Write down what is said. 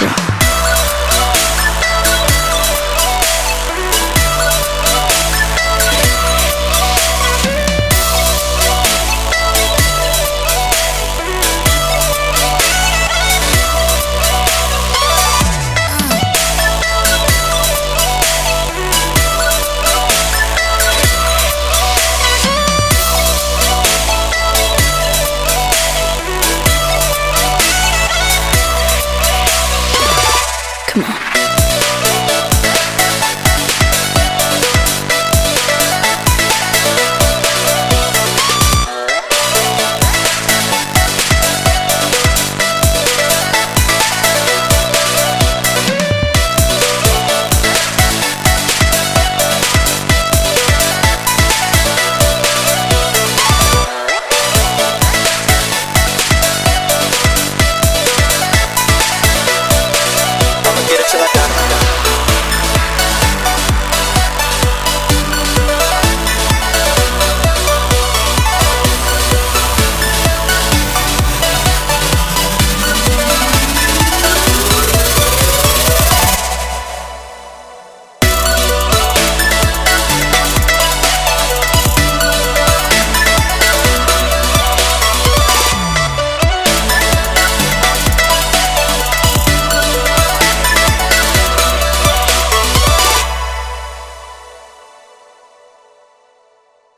Electro. Come